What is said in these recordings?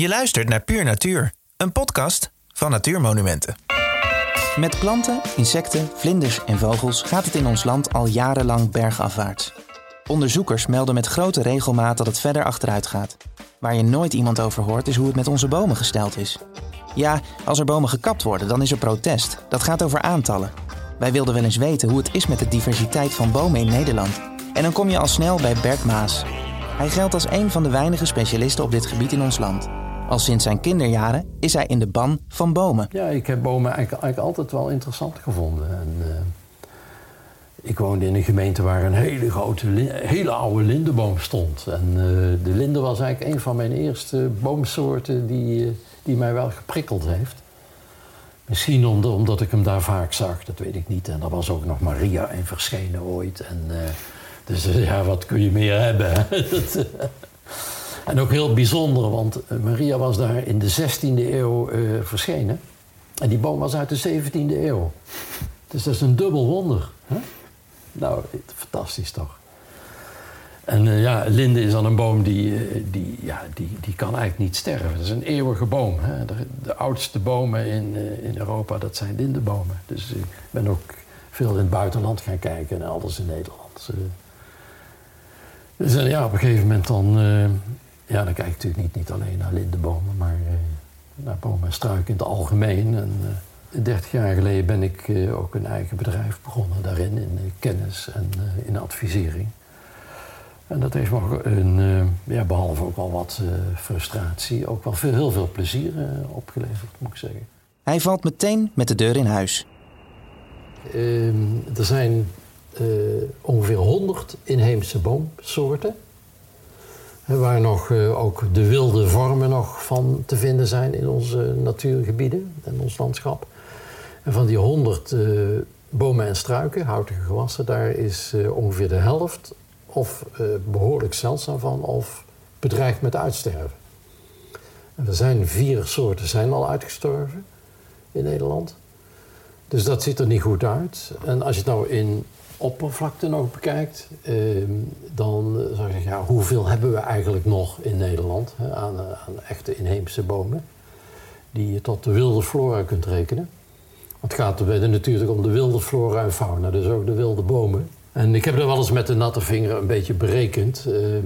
Je luistert naar Puur Natuur, een podcast van Natuurmonumenten. Met planten, insecten, vlinders en vogels gaat het in ons land al jarenlang bergafwaarts. Onderzoekers melden met grote regelmaat dat het verder achteruit gaat. Waar je nooit iemand over hoort is hoe het met onze bomen gesteld is. Ja, als er bomen gekapt worden, dan is er protest. Dat gaat over aantallen. Wij wilden wel eens weten hoe het is met de diversiteit van bomen in Nederland. En dan kom je al snel bij Bert Maas. Hij geldt als een van de weinige specialisten op dit gebied in ons land. Al sinds zijn kinderjaren is hij in de ban van bomen. Ja, ik heb bomen eigenlijk, altijd wel interessant gevonden. En, uh, ik woonde in een gemeente waar een hele grote, hele oude lindenboom stond. En uh, de linde was eigenlijk een van mijn eerste boomsoorten die, uh, die mij wel geprikkeld heeft. Misschien omdat, omdat ik hem daar vaak zag, dat weet ik niet. En er was ook nog Maria in verschenen ooit. En, dus ja, wat kun je meer hebben? En ook heel bijzonder, want Maria was daar in de 16e eeuw uh, verschenen. En die boom was uit de 17e eeuw. Dus dat is een dubbel wonder. Hè? Nou, fantastisch toch? En uh, ja, linde is dan een boom die, die, ja, die, die kan eigenlijk niet sterven. Dat is een eeuwige boom. Hè? De, de, oudste bomen in, in Europa, dat zijn lindebomen. Dus ik ben ook veel in het buitenland gaan kijken en elders in Nederland. Dus ja, op een gegeven moment dan ja, dan kijk ik natuurlijk niet, niet alleen naar lindenbomen, maar uh, naar bomen en struiken in het algemeen. En, uh, 30 jaar geleden ben ik uh, ook een eigen bedrijf begonnen daarin, in kennis en in advisering. En dat heeft me een, ja, behalve ook wel wat frustratie, ook wel veel, heel veel plezier opgeleverd, moet ik zeggen. Hij valt meteen met de deur in huis. Ehm, er zijn ongeveer 100 inheemse boomsoorten waar nog uh, ook de wilde vormen nog van te vinden zijn in onze natuurgebieden en ons landschap. En van die 100 uh, bomen en struiken, houtige gewassen, daar is uh, ongeveer de helft of behoorlijk zeldzaam van of bedreigd met uitsterven. En er zijn vier soorten zijn al uitgestorven in Nederland. Dus dat ziet er niet goed uit. En als je het nou in oppervlakte nog bekijkt, eh, dan zou je zeggen, ja, hoeveel hebben we eigenlijk nog in Nederland hè, aan, aan, echte inheemse bomen, die je tot de wilde flora kunt rekenen. Want het gaat er natuurlijk om de wilde flora en fauna, dus ook de wilde bomen. En ik heb er wel eens met de natte vinger een beetje berekend. Uh,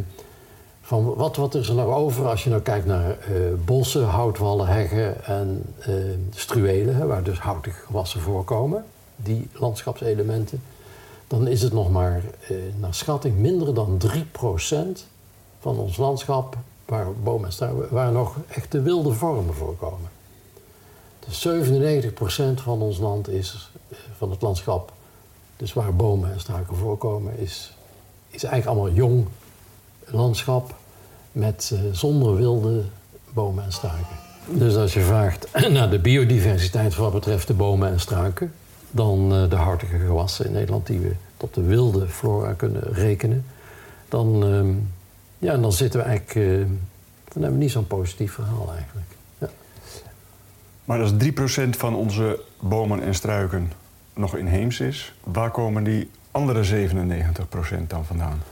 van wat, wat is er nou over als je nou kijkt naar uh, bossen, houtwallen, heggen en uh, struwelen, hè, waar dus houtige gewassen voorkomen, die landschapselementen dan is het nog maar eh, naar schatting minder dan 3% van ons landschap waar bomen en struiken, waar nog echte wilde vormen voorkomen. Dus 97% van ons land is, eh, van het landschap, dus waar bomen en struiken voorkomen, is, is eigenlijk allemaal jong landschap met, uh, zonder wilde bomen en struiken. Dus als je vraagt naar de biodiversiteit wat betreft de bomen en struiken, dan uh, de hartige gewassen in Nederland die we tot de wilde flora kunnen rekenen, dan, uh, ja, dan zitten we eigenlijk, uh, dan hebben we niet zo'n positief verhaal eigenlijk. Ja. Maar als 3% van onze bomen en struiken nog inheems is, waar komen die andere 97% dan vandaan?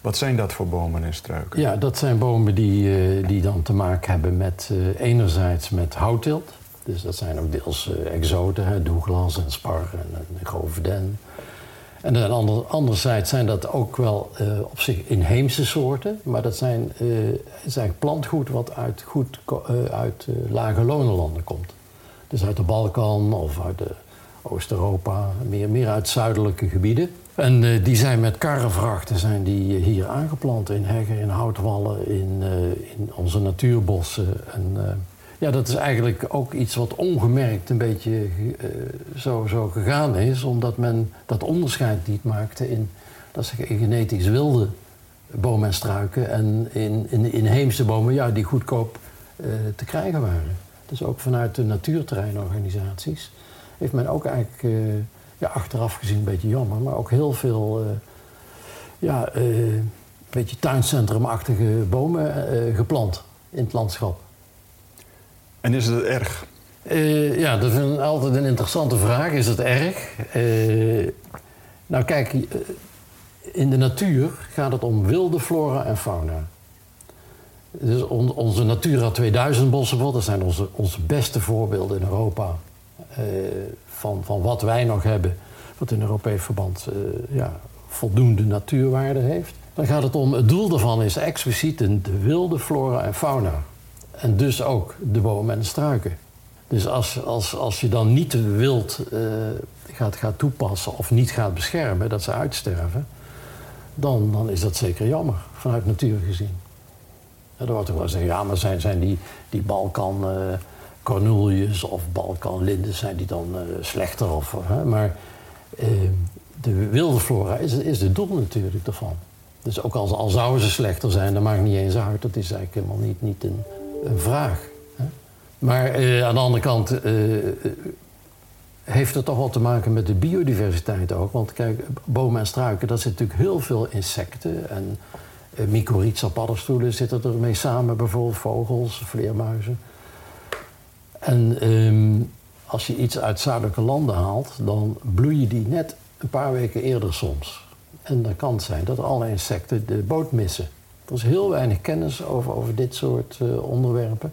Wat zijn dat voor bomen en struiken? Ja, dat zijn bomen die, die dan te maken hebben met enerzijds met houtteelt. Dus dat zijn ook deels uh, exoten, hè, douglas en spar en, en goveden. En dan ander, anderzijds zijn dat ook wel uh, op zich inheemse soorten, maar dat zijn, eigenlijk plantgoed wat uit, goed, uit lage lonenlanden komt. Dus uit de Balkan of uit Oost-Europa, meer, meer uit zuidelijke gebieden. En die zijn met karrevrachten zijn die hier aangeplant in heggen, in houtwallen, in, in onze natuurbossen. En, ja, dat is eigenlijk ook iets wat ongemerkt een beetje uh, zo, zo gegaan is, omdat men dat onderscheid niet maakte in, dat in genetisch wilde bomen en struiken en in, in inheemse bomen ja, die goedkoop uh, te krijgen waren. Dus ook vanuit de natuurterreinorganisaties heeft men ook eigenlijk uh, ja, achteraf gezien een beetje jammer, maar ook heel veel ja, een beetje tuincentrumachtige bomen geplant in het landschap. En is het erg? Uh, ja, dat is een, altijd een interessante vraag. Is het erg? Uh, nou kijk, in de natuur gaat het om wilde flora en fauna. Dus on- onze Natura 2000 bossen, dat zijn onze, onze beste voorbeelden in Europa eh, van, van wat wij nog hebben, wat in Europees verband eh, ja, voldoende natuurwaarde heeft. Dan gaat het om, het doel daarvan is expliciet de wilde flora en fauna. En dus ook de bomen en de struiken. Dus als, als, als je dan niet wild eh, gaat, gaat toepassen of niet gaat beschermen, dat ze uitsterven, dan, dan is dat zeker jammer, vanuit natuur gezien. Ja, dan wordt er wel zeggen, ja, maar zijn, zijn die, die Balkan cornoeljes of Balkan lindes, zijn die dan eh, slechter? Of? Maar de wilde flora is, is het doel natuurlijk daarvan. Dus ook al, al zouden ze slechter zijn, dat maakt niet eens uit. Dat is eigenlijk helemaal niet, niet een, een vraag. Maar eh, aan de andere kant eh, heeft het toch wel te maken met de biodiversiteit ook. Want kijk, bomen en struiken, dat zit natuurlijk heel veel insecten. En uh, mycorrhiza paddenstoelen zitten ermee samen, bijvoorbeeld vogels, vleermuizen. En ehm, als je iets uit zuidelijke landen haalt, dan bloeien die net een paar weken eerder soms. En dan kan het zijn dat alle insecten de boot missen. Er is heel weinig kennis over, over dit soort eh, onderwerpen.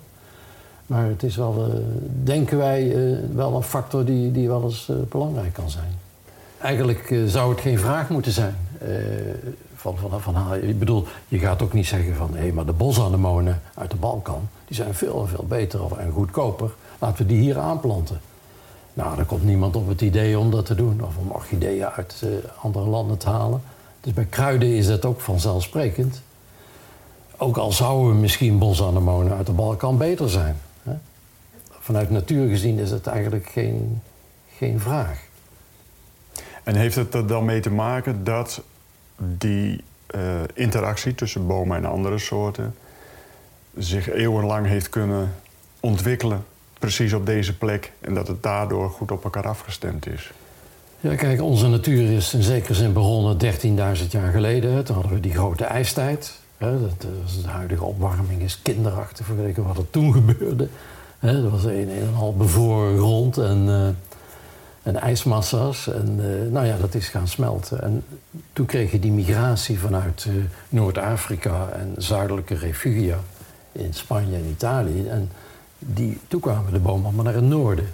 Maar het is wel, eh, denken wij, eh, wel een factor die, die wel eens belangrijk kan zijn. Eigenlijk zou het geen vraag moeten zijn. van, van, van, ah, ik bedoel, je gaat ook niet zeggen van... hé, maar de bosanemonen uit de Balkan... die zijn veel en veel beter of- en goedkoper. Laten we die hier aanplanten. Nou, er komt niemand op het idee om dat te doen. Of om orchideeën uit andere landen te halen. Dus bij kruiden is dat ook vanzelfsprekend. Ook al zouden misschien bosanemonen uit de Balkan beter zijn. Hè? Vanuit natuur gezien is het eigenlijk geen, geen vraag. En heeft het er dan mee te maken dat die eh, interactie tussen bomen en andere soorten zich eeuwenlang heeft kunnen ontwikkelen, precies op deze plek, en dat het daardoor goed op elkaar afgestemd is? Ja, kijk, onze natuur is in zekere zin begonnen 13.000 jaar geleden. Toen hadden we die grote ijstijd. Hè, dat, de huidige opwarming is kinderachtig vergeleken wat er toen gebeurde. Hè, er was een en een half bevroren grond en, eh, en ijsmassa's. En eh, nou ja, dat is gaan smelten. En toen kreeg je die migratie vanuit eh, Noord-Afrika en zuidelijke refugia in Spanje en Italië. En die, toen kwamen de bomen allemaal naar het noorden.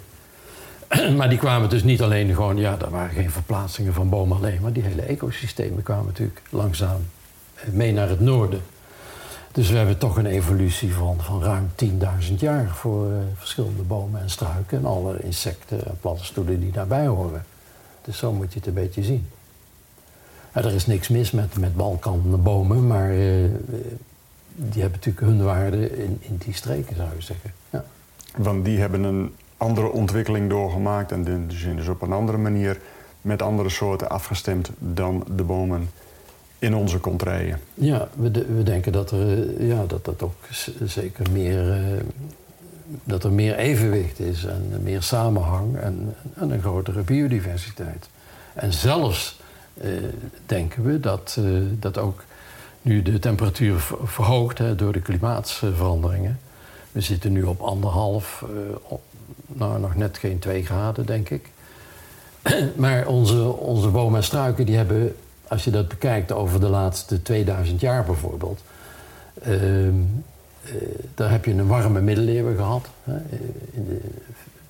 Maar die kwamen dus niet alleen gewoon, ja, er waren geen verplaatsingen van bomen alleen, maar die hele ecosystemen kwamen natuurlijk langzaam mee naar het noorden. Dus we hebben toch een evolutie van, van ruim 10.000 jaar voor eh, verschillende bomen en struiken en alle insecten en plantenstoelen die daarbij horen. Dus zo moet je het een beetje zien. Er is niks mis met, met Balkanbomen, maar eh, die hebben natuurlijk hun waarde in, in die streken, zou je zeggen. Ja. Want die hebben een andere ontwikkeling doorgemaakt en zijn dus op een andere manier met andere soorten afgestemd dan de bomen in onze contraien. Ja, we, we denken dat er, eh, ja, dat, dat ook zeker meer, eh, dat er meer evenwicht is en meer samenhang en, en een grotere biodiversiteit. En zelfs eh, denken we dat, dat ook nu de temperatuur ver- verhoogt hè, door de klimaatsveranderingen. We zitten nu op anderhalf, op, nou nog net geen twee graden denk ik. Maar onze, onze bomen en struiken die hebben, als je dat bekijkt over de laatste 2000 jaar bijvoorbeeld, ehm, eh, daar heb je een warme middeleeuwen gehad, hè, in de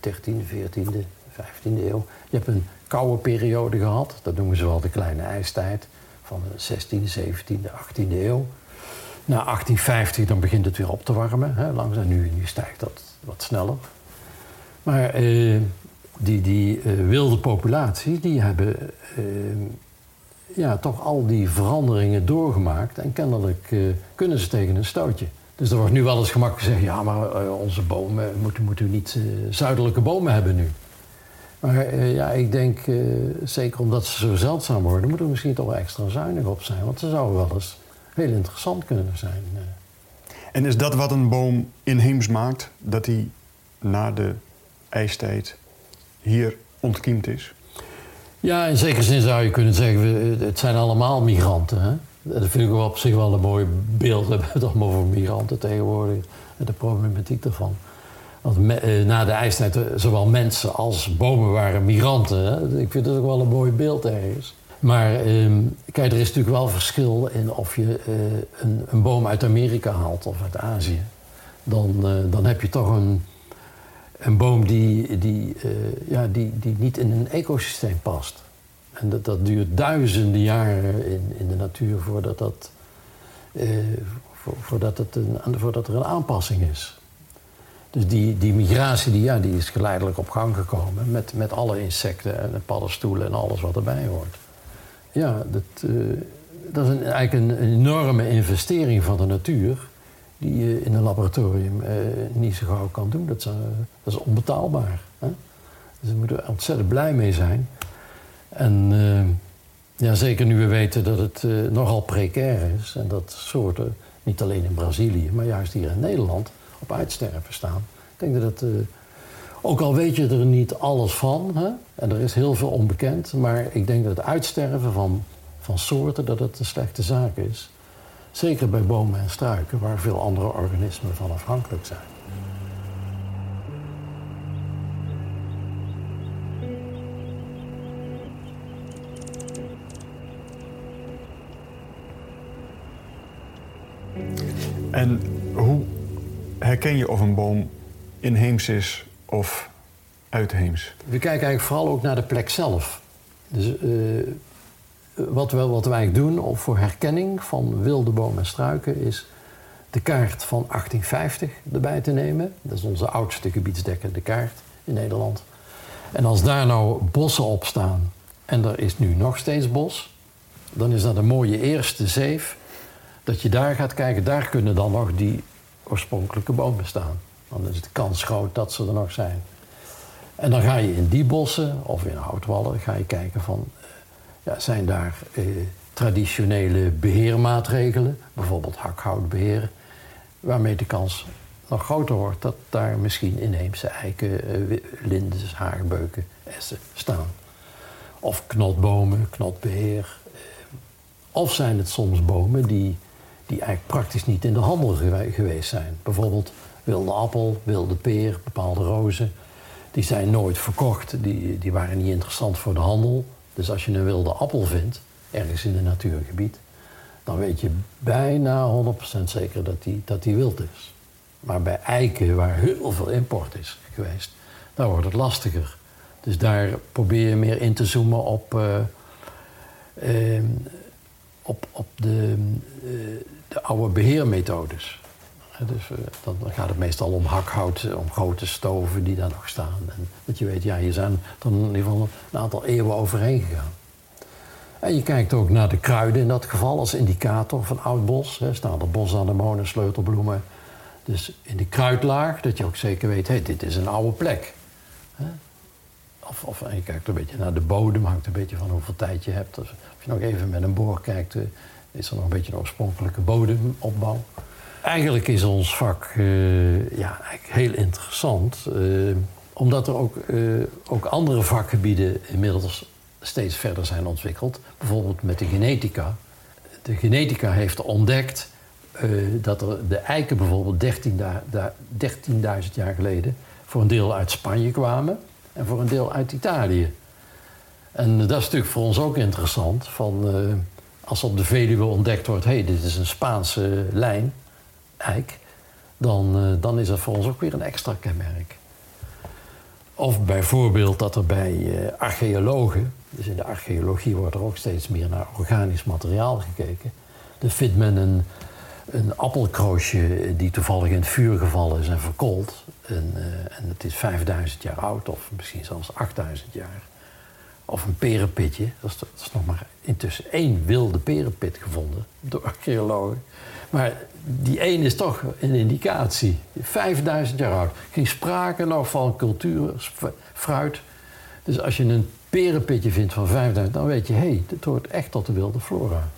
13e, 14e, 15e eeuw. Je hebt een koude periode gehad, dat noemen ze wel de kleine ijstijd, van de 16e, 17e, 18e eeuw. Na 1850 dan begint het weer op te warmen, hè, langzaam. Nu, nu stijgt dat wat sneller. Maar eh, die, die eh, wilde populatie, die hebben eh, ja, toch al die veranderingen doorgemaakt. En kennelijk eh, kunnen ze tegen een stootje. Dus er wordt nu wel eens gemakkelijk gezegd... ja, maar eh, onze bomen, moeten, moeten we niet eh, zuidelijke bomen hebben nu? Maar ja, ik denk, zeker omdat ze zo zeldzaam worden... moeten we misschien toch extra zuinig op zijn. Want ze zouden wel eens heel interessant kunnen zijn. En is dat wat een boom inheems maakt? Dat hij na de ijstijd hier ontkiemd is? Ja, in zekere zin zou je kunnen zeggen, het zijn allemaal migranten. Hè? Dat vind ik wel op zich wel een mooi beeld. We hebben het allemaal over migranten tegenwoordig. En de problematiek daarvan. Want eh, na de ijstijd, eh, zowel mensen als bomen waren migranten. Ik vind dat ook wel een mooi beeld ergens. Maar ehm, kijk, er is natuurlijk wel verschil in of je eh, een, een, boom uit Amerika haalt of uit Azië. Dan, dan heb je toch een, een boom die, die, uh, ja, die, die niet in een ecosysteem past. En dat, dat duurt duizenden jaren in, in de natuur voordat, dat, voordat, het een, voordat er een aanpassing is. Dus die, die migratie die, ja, die is geleidelijk op gang gekomen met, met alle insecten en paddenstoelen en alles wat erbij hoort. Ja, dat, uh, dat is een, eigenlijk een, enorme investering van de natuur die je in een laboratorium uh, niet zo gauw kan doen. Dat is, uh, dat is onbetaalbaar. Hè? Dus we moeten ontzettend blij mee zijn. En ja, zeker nu we weten dat het nogal precair is en dat soorten, niet alleen in Brazilië, maar juist hier in Nederland, op uitsterven staan. Ik denk dat ook al weet je er niet alles van, hè, en er is heel veel onbekend, maar ik denk dat het uitsterven van, van soorten dat het een slechte zaak is. Zeker bij bomen en struiken, waar veel andere organismen van afhankelijk zijn. En hoe herken je of een boom inheems is of uitheems? We kijken eigenlijk vooral ook naar de plek zelf. Dus uh, wat, we, wat wij doen voor herkenning van wilde bomen en struiken is de kaart van 1850 erbij te nemen. Dat is onze oudste gebiedsdekkende kaart in Nederland. En als daar nou bossen op staan en er is nu nog steeds bos, dan is dat een mooie eerste zeef. Dat je daar gaat kijken, daar kunnen dan nog die oorspronkelijke bomen staan. Dan is de kans groot dat ze er nog zijn. En dan ga je in die bossen of in houtwallen ga je kijken van... Ja, zijn daar eh, traditionele beheermaatregelen, bijvoorbeeld hakhoutbeheer... waarmee de kans nog groter wordt dat daar misschien inheemse eiken, eh, lindes, haarbeuken, essen staan. Of knotbomen, knotbeheer. Eh, of zijn het soms bomen die die eigenlijk praktisch niet in de handel geweest zijn. Bijvoorbeeld wilde appel, wilde peer, bepaalde rozen. Die zijn nooit verkocht, die, die waren niet interessant voor de handel. Dus als je een wilde appel vindt, ergens in een natuurgebied, dan weet je bijna 100% zeker dat die, dat die wild is. Maar bij eiken, waar heel veel import is geweest, daar wordt het lastiger. Dus daar probeer je meer in te zoomen op, uh, uh, op, op de, uh, de oude beheermethodes. Dus uh, dan gaat het meestal om hakhout, om grote stoven die daar nog staan. En dat je weet, ja, hier zijn er in ieder geval een aantal eeuwen overheen gegaan. En je kijkt ook naar de kruiden in dat geval als indicator van oud bos. Hè, staan er bosanemonen, sleutelbloemen. Dus in de kruidlaag, dat je ook zeker weet, hé, dit is een oude plek. Hè? Of, of en je kijkt een beetje naar de bodem, hangt een beetje van hoeveel tijd je hebt. Of, je nog even met een boor kijkt, uh, is er nog een beetje een oorspronkelijke bodemopbouw. Eigenlijk is ons vak uh, ja, heel interessant, uh, omdat er ook, uh, ook andere vakgebieden inmiddels steeds verder zijn ontwikkeld. Bijvoorbeeld met de genetica. De genetica heeft ontdekt dat er de eiken bijvoorbeeld 13.000 jaar geleden voor een deel uit Spanje kwamen en voor een deel uit Italië. En dat is natuurlijk voor ons ook interessant. Van, als op de Veluwe ontdekt wordt, hé, hey, dit is een Spaanse lijn, dan, uh, dan is dat voor ons ook weer een extra kenmerk. Of bijvoorbeeld dat er bij uh, archeologen, dus in de archeologie wordt er ook steeds meer naar organisch materiaal gekeken. Dan vindt men een, een appelkroosje die toevallig in het vuur gevallen is en verkoold. En, uh, en het is 5000 jaar oud, of misschien zelfs 8000 jaar. Of een perenpitje. Dat is, dat is, nog maar intussen één wilde perenpit gevonden door archeologen. Maar die één is toch een indicatie. 5000 jaar oud. Geen sprake nog van cultuur, fruit. Dus als je een perenpitje vindt van 5000, dan weet je, hé, hey, hoort echt tot de wilde flora.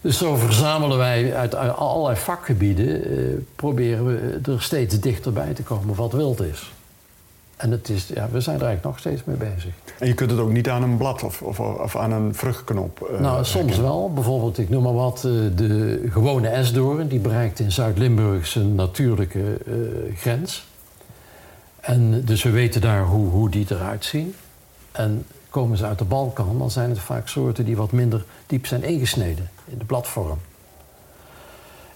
Dus zo verzamelen wij uit, allerlei vakgebieden, eh, proberen we er steeds dichterbij te komen wat wild is. En het is, ja, we zijn er eigenlijk nog steeds mee bezig. En je kunt het ook niet aan een blad of, of, of aan een vruchtknop? Uh, nou, soms wel. Bijvoorbeeld, ik noem maar wat, uh, de gewone esdoorn. Die bereikt in Zuid-Limburg zijn natuurlijke uh, grens. En dus we weten daar hoe, hoe die eruit zien. En komen ze uit de Balkan, dan zijn het vaak soorten die wat minder diep zijn ingesneden in de bladvorm.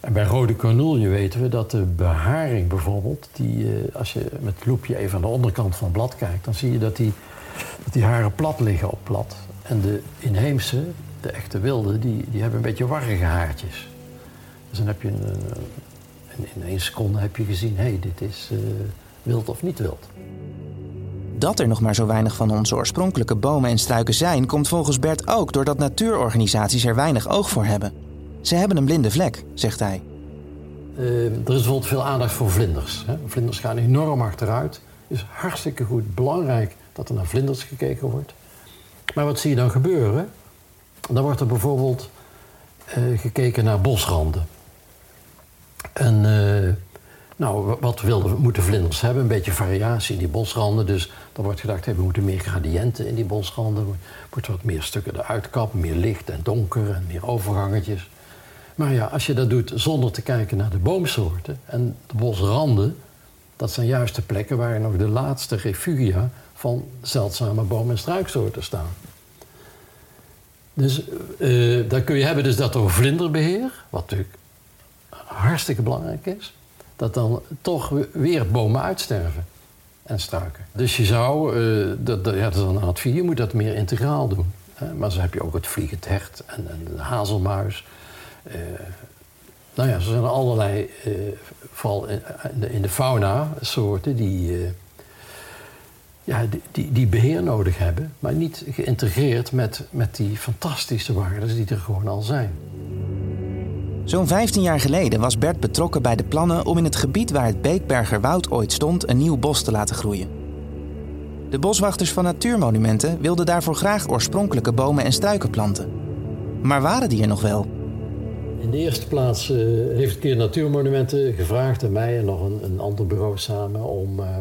En bij rode cornoelje weten we dat de beharing bijvoorbeeld, die, eh, als je met het loepje even aan de onderkant van het blad kijkt, dan zie je dat die, dat die haren plat liggen op blad. En de inheemse, de echte wilde, die, die hebben een beetje warrige haartjes. Dus dan heb je een, een, in één seconde heb je gezien, hé, hey, dit is uh, wild of niet wild. Dat er nog maar zo weinig van onze oorspronkelijke bomen en struiken zijn, komt volgens Bert ook doordat natuurorganisaties er weinig oog voor hebben. Ze hebben een blinde vlek, zegt hij. Uh, er is bijvoorbeeld veel aandacht voor vlinders. Hè. Vlinders gaan enorm achteruit. Het is hartstikke goed, belangrijk dat er naar vlinders gekeken wordt. Maar wat zie je dan gebeuren? Dan wordt er bijvoorbeeld uh, gekeken naar bosranden. En uh, nou, wat wilden, moeten vlinders hebben? Een beetje variatie in die bosranden. Dus dan wordt gedacht, hey, we moeten meer gradiënten in die bosranden. Er wordt wat meer stukken eruit kappen, meer licht en donker en meer overgangetjes. Maar ja, als je dat doet zonder te kijken naar de boomsoorten en de bosranden, dat zijn juist de plekken waar nog de laatste refugia van zeldzame boom- en struiksoorten staan. Dus uh, dan kun je hebben dus dat door vlinderbeheer, wat natuurlijk hartstikke belangrijk is, dat dan toch weer bomen uitsterven en struiken. Dus je zou, uh, dat, ja, is dan een advies, je moet dat meer integraal doen. Hè? Maar zo heb je ook het vliegend hert en, en de hazelmuis. Uh, nou ja, er zijn allerlei, uh, vooral in, de, fauna, soorten die, uh, ja, die, die, die, beheer nodig hebben, maar niet geïntegreerd met, met die fantastische waarden die er gewoon al zijn. Zo'n 15 jaar geleden was Bert betrokken bij de plannen om in het gebied waar het Beekberger Woud ooit stond een nieuw bos te laten groeien. De boswachters van Natuurmonumenten wilden daarvoor graag oorspronkelijke bomen en struiken planten. Maar waren die er nog wel? In de eerste plaats uh, heeft een keer Natuurmonumenten gevraagd aan mij en nog een, ander bureau samen om, uh,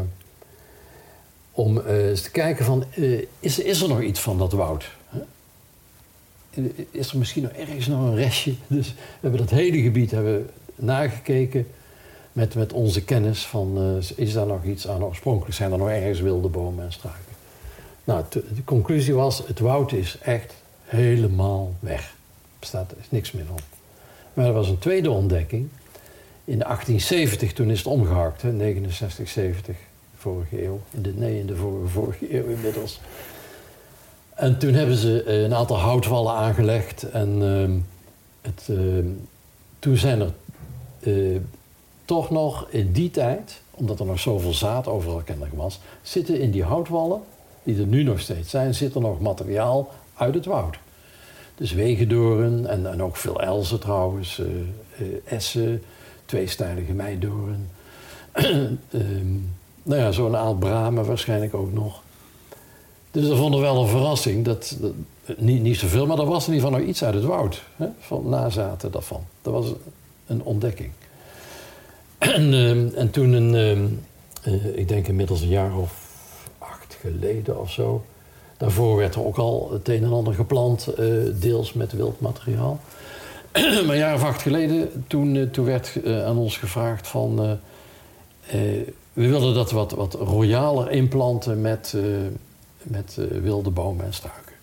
om uh, eens te kijken van is, is er nog iets van dat woud? Is er misschien nog ergens nog een restje? Dus we hebben dat hele gebied hebben nagekeken met, met onze kennis van is daar nog iets aan oorspronkelijk? Zijn er nog ergens wilde bomen en struiken? Nou, de conclusie was het woud is echt helemaal weg. Er bestaat er is niks meer van. Maar er was een tweede ontdekking. In 1870, toen is het omgehakt, hè, 69, 70, vorige eeuw. In de, nee, in de vorige, eeuw inmiddels. En toen hebben ze uh, een aantal houtwallen aangelegd. En uh, het, uh, toen zijn er eh, toch nog in die tijd, omdat er nog zoveel zaad overal kennelijk was, zitten in die houtwallen, die er nu nog steeds zijn, zit er nog materiaal uit het woud. Dus wegendoren en, en ook veel elzen trouwens, uh, uh, essen, tweestijlige meidoren. um, nou ja, zo'n aantal bramen waarschijnlijk ook nog. Dus dat vonden we wel een verrassing. Dat, niet, niet zoveel, maar er was in ieder geval nog iets uit het woud. Hè, van nazaten daarvan. Dat was een ontdekking. En, um, en toen, een, um, uh, ik denk inmiddels een jaar of acht geleden of zo Daarvoor werd er ook al het een en ander geplant, uh, deels met wild materiaal. maar een jaar of acht geleden, toen, uh, toen werd uh, aan ons gevraagd van... we willen dat wat, wat royaler inplanten met, met wilde bomen en struiken.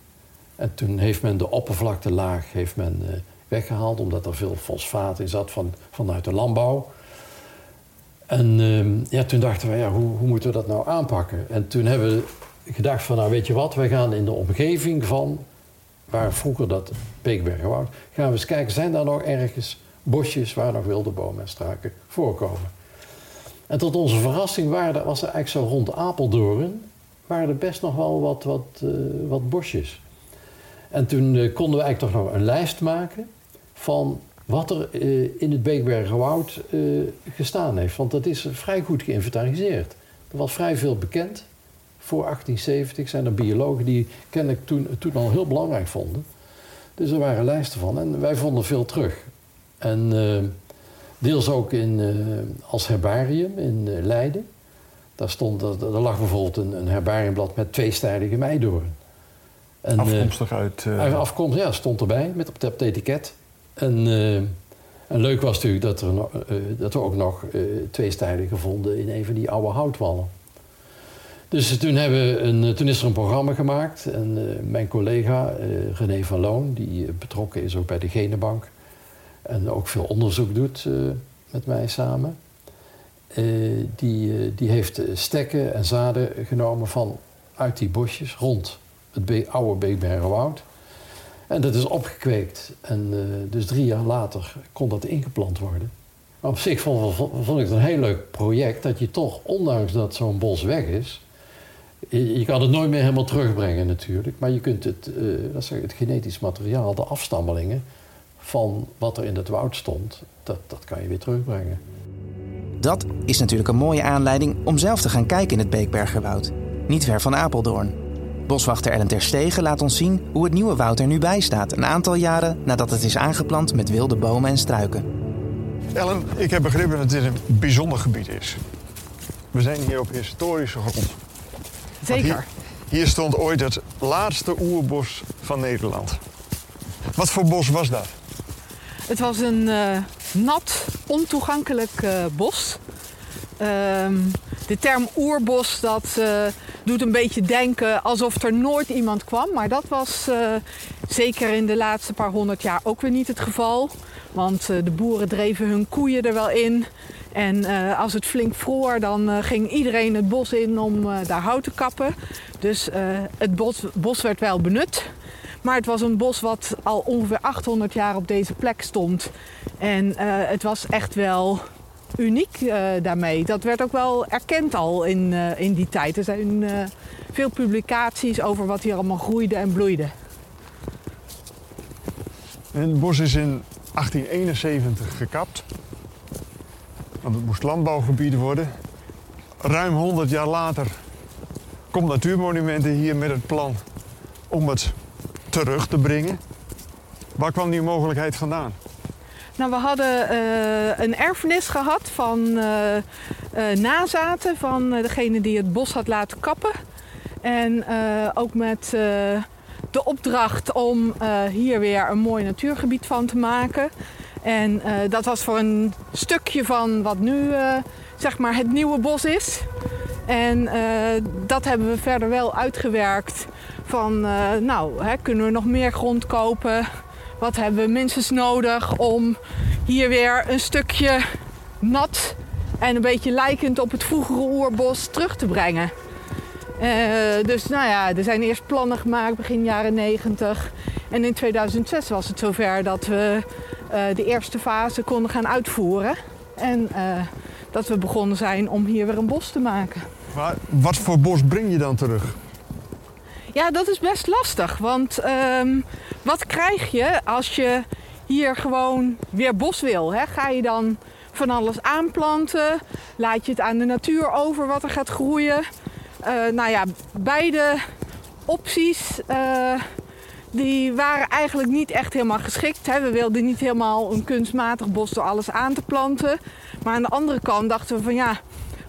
En toen heeft men de oppervlaktelaag heeft men, weggehaald... omdat er veel fosfaat in zat van, vanuit de landbouw. En ja, toen dachten we, ja, hoe, hoe moeten we dat nou aanpakken? En toen hebben we gedacht van, nou weet je wat, wij gaan in de omgeving van, waar vroeger dat Beekbergenwoud, gaan we eens kijken, zijn daar nog ergens bosjes waar nog wilde bomen en struiken voorkomen. En tot onze verrassing waren was er eigenlijk zo rond Apeldoorn, waren er best nog wel wat, wat, uh, wat bosjes. En toen uh, konden we eigenlijk toch nog een lijst maken van wat er uh, in het Beekbergenwoud gestaan heeft. Want dat is vrij goed geïnventariseerd. Er was vrij veel bekend voor 1870 zijn er biologen die kennelijk toen, toen al heel belangrijk vonden. Dus er waren lijsten van en wij vonden veel terug. En uh, deels ook in, uh, als herbarium in uh, Leiden. Daar, stond, daar lag bijvoorbeeld een, een herbariumblad met tweestijdige meidoorn. En, afkomstig uit... Afkomstig, ja, stond erbij met op het etiket. En, en leuk was natuurlijk dat, er, dat we ook nog tweestijdige vonden in een van die oude houtwallen. Dus toen, hebben we een, toen is er een programma gemaakt. En uh, mijn collega uh, René van Loon, die betrokken is ook bij de Genenbank... en ook veel onderzoek doet met mij samen... die, die heeft stekken en zaden genomen van uit die bosjes rond het Be oude Beekbergenwoud. En dat is opgekweekt. En dus drie jaar later kon dat ingeplant worden. Maar op zich vond, vond, ik het een heel leuk project... dat je toch, ondanks dat zo'n bos weg is... Je, kan het nooit meer helemaal terugbrengen natuurlijk, maar je kunt het, uh, dat het genetisch materiaal, de afstammelingen van wat er in het woud stond, dat, dat kan je weer terugbrengen. Dat is natuurlijk een mooie aanleiding om zelf te gaan kijken in het Beekbergerwoud, niet ver van Apeldoorn. Boswachter Ellen Terstegen laat ons zien hoe het nieuwe woud er nu bij staat, een aantal jaren nadat het is aangeplant met wilde bomen en struiken. Ellen, ik heb begrepen dat dit een bijzonder gebied is. We zijn hier op historische grond. Zeker. Hier, stond ooit het laatste oerbos van Nederland. Wat voor bos was dat? Het was een uh, nat, ontoegankelijk uh, bos. Ehm, de term oerbos dat, uh, doet een beetje denken alsof er nooit iemand kwam. Maar dat was zeker in de laatste paar honderd jaar ook weer niet het geval. Want de boeren dreven hun koeien er wel in. En uh, als het flink vroor, dan uh, ging iedereen het bos in om uh, daar hout te kappen. Dus het bos, bos, werd wel benut. Maar het was een bos wat al ongeveer 800 jaar op deze plek stond. En het was echt wel uniek daarmee. Dat werd ook wel erkend al in, in die tijd. Er zijn veel publicaties over wat hier allemaal groeide en bloeide. En het bos is in 1871 gekapt want het moest landbouwgebied worden. Ruim 100 jaar later komt Natuurmonumenten hier met het plan om het terug te brengen. Waar kwam die mogelijkheid vandaan? Nou, we hadden uh, een erfenis gehad van uh, uh, nazaten van degene die het bos had laten kappen. En ook met de opdracht om hier weer een mooi natuurgebied van te maken. En uh, dat was voor een stukje van wat nu uh, zeg maar het nieuwe bos is. En uh, dat hebben we verder wel uitgewerkt. Van nou, hè, kunnen we nog meer grond kopen? Wat hebben we minstens nodig om hier weer een stukje nat en een beetje lijkend op het vroegere oerbos terug te brengen? dus nou ja, er zijn eerst plannen gemaakt begin jaren 90. En in 2006 was het zover dat we de eerste fase konden gaan uitvoeren. En uh, dat we begonnen zijn om hier weer een bos te maken. Maar wat voor bos breng je dan terug? Ja, dat is best lastig. Want um, wat krijg je als je hier gewoon weer bos wil? Hè? Ga je dan van alles aanplanten? Laat je het aan de natuur over wat er gaat groeien? Uh, nou ja, beide opties die waren eigenlijk niet echt helemaal geschikt. Hè. We wilden niet helemaal een kunstmatig bos door alles aan te planten. Maar aan de andere kant dachten we van ja,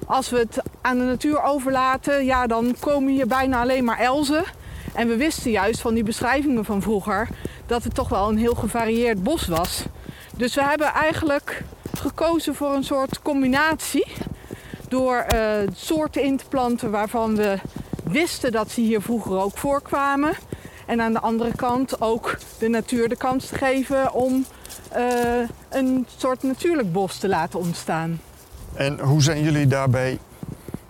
als we het aan de natuur overlaten, ja, dan komen hier bijna alleen maar elzen. En we wisten juist van die beschrijvingen van vroeger dat het toch wel een heel gevarieerd bos was. Dus we hebben eigenlijk gekozen voor een soort combinatie. Door uh, soorten in te planten waarvan we wisten dat ze hier vroeger ook voorkwamen. En aan de andere kant ook de natuur de kans te geven om uh, een soort natuurlijk bos te laten ontstaan. En hoe zijn jullie daarbij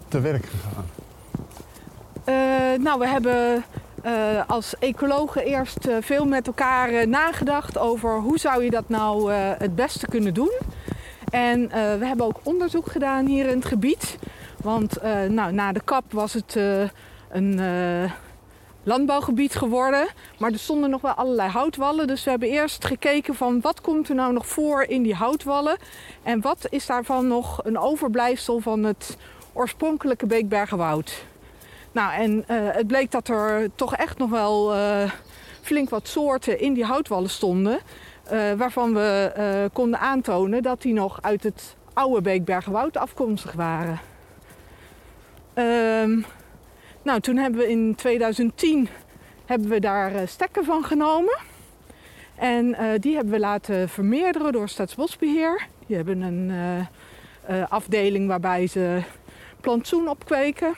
te werk gegaan? Uh, nou, we hebben uh, als ecologen eerst veel met elkaar nagedacht over hoe zou je dat nou het beste kunnen doen. En we hebben ook onderzoek gedaan hier in het gebied. Want nou, na de kap was het een landbouwgebied geworden. Maar er stonden nog wel allerlei houtwallen. Dus we hebben eerst gekeken van wat komt er nou nog voor in die houtwallen. En wat is daarvan nog een overblijfsel van het oorspronkelijke Beekbergenwoud. Nou, en uh, het bleek dat er toch echt nog wel uh, flink wat soorten in die houtwallen stonden. Uh, waarvan we konden aantonen dat die nog uit het oude Beekbergenwoud afkomstig waren. Ehm, nou, toen hebben we in 2010 hebben we daar uh, stekken van genomen. En uh, die hebben we laten vermeerderen door Staatsbosbeheer. Die hebben een uh, afdeling waarbij ze plantsoen opkweken.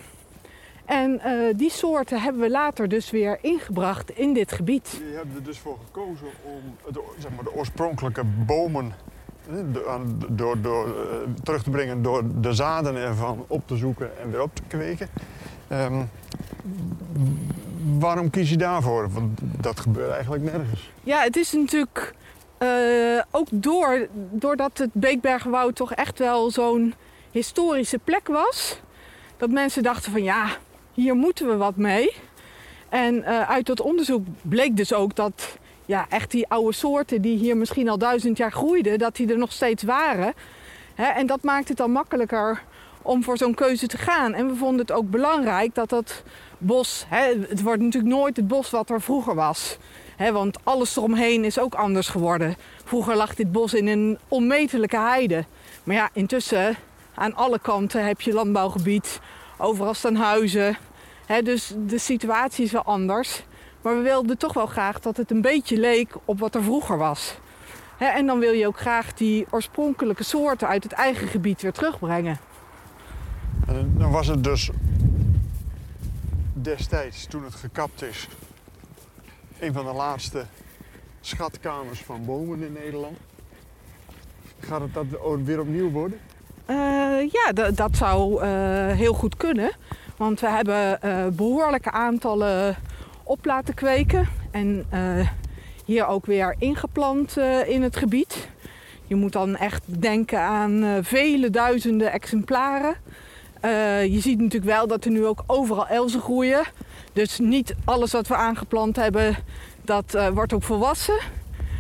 En eh, die soorten hebben we later dus weer ingebracht in dit gebied. Je hebt er dus voor gekozen om de, zeg maar, de oorspronkelijke bomen door, door, eh, terug te brengen door de zaden ervan op te zoeken en weer op te kweken. Ehm, waarom kies je daarvoor? Want dat gebeurt eigenlijk nergens. Ja, het is natuurlijk eh, ook door, doordat het Beekbergenwoud toch echt wel zo'n historische plek was. Dat mensen dachten van ja, hier moeten we wat mee. En eh, uit dat onderzoek bleek dus ook dat ja, echt die oude soorten die hier misschien al duizend jaar groeiden, dat die er nog steeds waren. Hè, en dat maakt het dan makkelijker om voor zo'n keuze te gaan. En we vonden het ook belangrijk dat dat bos, hè, het wordt natuurlijk nooit het bos wat er vroeger was. Hè, want alles eromheen is ook anders geworden. Vroeger lag dit bos in een onmetelijke heide. Maar ja, intussen aan alle kanten heb je landbouwgebied. Overal staan huizen. Hè, dus de situatie is wel anders. Maar we wilden toch wel graag dat het een beetje leek op wat er vroeger was. En dan wil je ook graag die oorspronkelijke soorten uit het eigen gebied weer terugbrengen. En dan was het dus destijds, toen het gekapt is, een van de laatste schatkamers van bomen in Nederland. Gaat het dat weer opnieuw worden? Eh, ja, dat zou eh, heel goed kunnen. Want we hebben eh, behoorlijke aantallen op laten kweken. En eh, hier ook weer ingeplant eh, in het gebied. Je moet dan echt denken aan eh, vele duizenden exemplaren. Eh, je ziet natuurlijk wel dat er nu ook overal elzen groeien. Dus niet alles wat we aangeplant hebben, dat eh, wordt ook volwassen.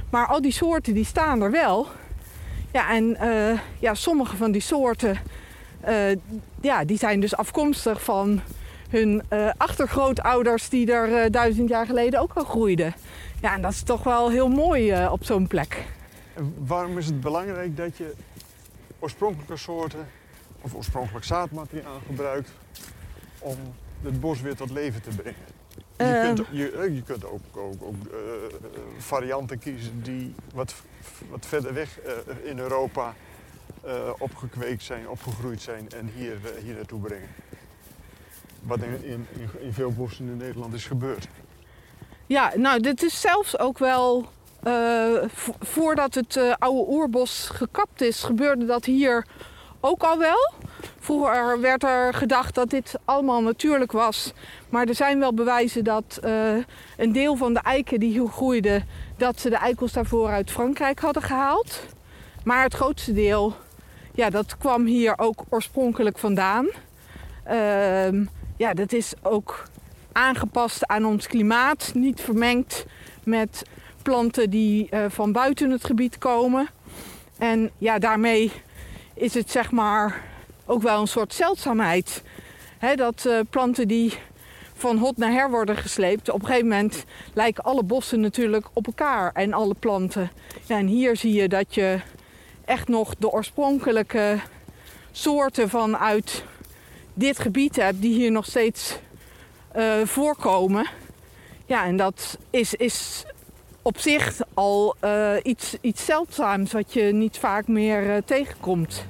Maar al die soorten die staan er wel. Ja, en eh, ja, sommige van die soorten ja, die zijn dus afkomstig van hun achtergrootouders die er duizend jaar geleden ook al groeiden. Ja, en dat is toch wel heel mooi op zo'n plek. Waarom is het belangrijk dat je oorspronkelijke soorten of oorspronkelijk zaadmateriaal gebruikt om het bos weer tot leven te brengen? Je Ehm. kunt, je, eh, je kunt ook, ook, ook eh, varianten kiezen die wat, wat verder weg eh, in Europa eh, opgekweekt zijn, opgegroeid zijn en hier, eh, hier naartoe brengen. Wat in, in, in, veel bossen in Nederland is gebeurd. Ja, nou, dit is zelfs ook wel. eh, vo- voordat het eh, oude oerbos gekapt is, gebeurde dat hier ook al wel. Vroeger werd er gedacht dat dit allemaal natuurlijk was. Maar er zijn wel bewijzen dat eh, een deel van de eiken die hier groeiden, dat ze de eikels daarvoor uit Frankrijk hadden gehaald. Maar het grootste deel, ja, dat kwam hier ook oorspronkelijk vandaan. Ehm, ja, dat is ook aangepast aan ons klimaat, niet vermengd met planten die eh, van buiten het gebied komen. En ja, daarmee is het zeg maar ook wel een soort zeldzaamheid. Dat eh, planten die van hot naar her worden gesleept, op een gegeven moment lijken alle bossen natuurlijk op elkaar en alle planten. Ja, en hier zie je dat je echt nog de oorspronkelijke soorten vanuit dit gebied hebt die hier nog steeds eh, voorkomen. Ja, en dat is, is op zich al eh, iets, iets zeldzaams wat je niet vaak meer eh, tegenkomt.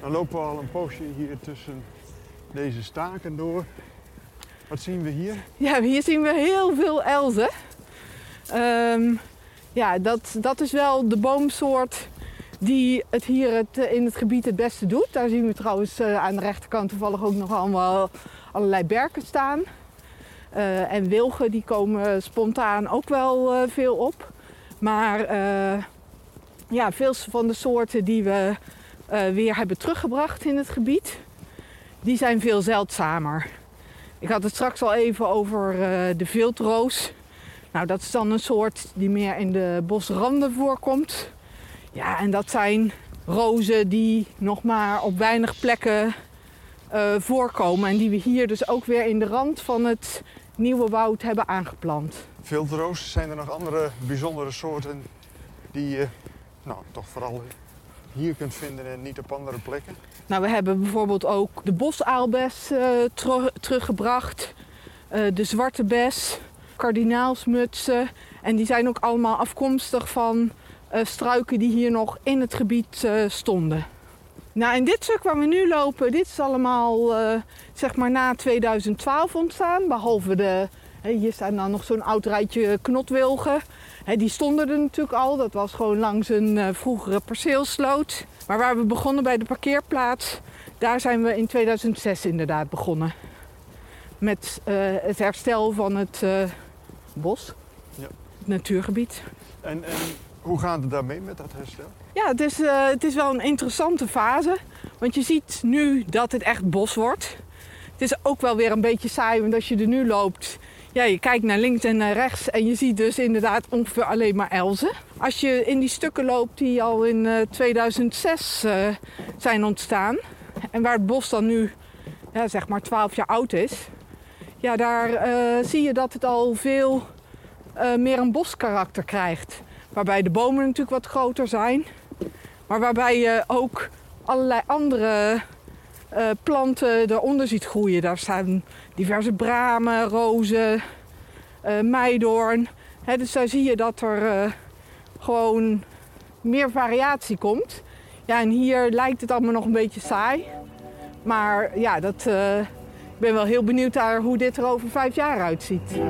Dan lopen we al een poosje hier tussen deze staken door. Wat zien we hier? Ja, hier zien we heel veel elzen. Ehm, ja, dat, dat is wel de boomsoort die het hier het, eh, in het gebied het beste doet. Daar zien we trouwens eh, aan de rechterkant toevallig ook nog allemaal allerlei berken staan. Eh, en wilgen die komen spontaan ook wel veel op. Maar ja, veel van de soorten die we weer hebben teruggebracht in het gebied, die zijn veel zeldzamer. Ik had het straks al even over de viltroos. Nou, dat is dan een soort die meer in de bosranden voorkomt. Ja, en dat zijn rozen die nog maar op weinig plekken eh, voorkomen. En die we hier dus ook weer in de rand van het nieuwe woud hebben aangeplant. Viltroos, zijn er nog andere bijzondere soorten die je nou, toch vooral hier kunt vinden en niet op andere plekken? Nou, we hebben bijvoorbeeld ook de bosaalbes tro- teruggebracht. eh, de zwarte bes, kardinaalsmutsen. En die zijn ook allemaal afkomstig van struiken die hier nog in het gebied eh, stonden. Nou, in dit stuk waar we nu lopen, dit is allemaal eh, zeg maar na 2012 ontstaan. Behalve de, hier staan dan nog zo'n oud rijtje knotwilgen. Die stonden er natuurlijk al, dat was gewoon langs een eh, vroegere perceelsloot. Maar waar we begonnen bij de parkeerplaats, daar zijn we in 2006 inderdaad begonnen. Met eh, het herstel van het eh, bos, Ja. het natuurgebied. En, en hoe gaat het daarmee met dat herstel? Ja, het is, eh, het is wel een interessante fase. Want je ziet nu dat het echt bos wordt. Het is ook wel weer een beetje saai, want als je er nu loopt... Ja, je kijkt naar links en naar rechts en je ziet dus inderdaad ongeveer alleen maar elzen. Als je in die stukken loopt die al in eh, 2006 eh, zijn ontstaan... en waar het bos dan nu ja, zeg maar 12 jaar oud is... ja, daar eh, zie je dat het al veel eh, meer een boskarakter krijgt. Waarbij de bomen natuurlijk wat groter zijn... Maar waarbij je ook allerlei andere eh, planten eronder ziet groeien. Daar staan diverse bramen, rozen, eh meidoorn. Dus daar zie je dat er eh, gewoon meer variatie komt. Ja, en hier lijkt het allemaal nog een beetje saai. Maar ja, dat, ik ben wel heel benieuwd naar hoe dit er over vijf jaar uitziet.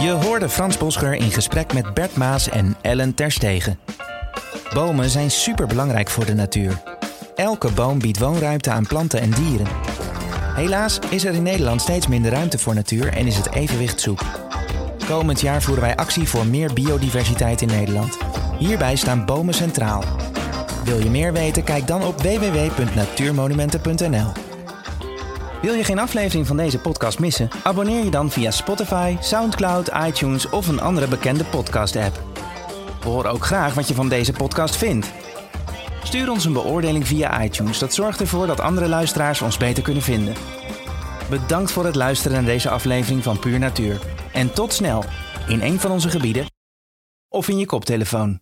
Je hoorde Frans Bosger in gesprek met Bert Maas en Ellen Terstegen. Bomen zijn superbelangrijk voor de natuur. Elke boom biedt woonruimte aan planten en dieren. Helaas is er in Nederland steeds minder ruimte voor natuur en is het evenwicht zoek. Komend jaar voeren wij actie voor meer biodiversiteit in Nederland. Hierbij staan bomen centraal. Wil je meer weten? Kijk dan op www.natuurmonumenten.nl. Wil je geen aflevering van deze podcast missen? Abonneer je dan via Spotify, SoundCloud, iTunes of een andere bekende podcast-app. Horen ook graag wat je van deze podcast vindt. Stuur ons een beoordeling via iTunes. Dat zorgt ervoor dat andere luisteraars ons beter kunnen vinden. Bedankt voor het luisteren naar deze aflevering van Puur Natuur. En tot snel in een van onze gebieden of in je koptelefoon.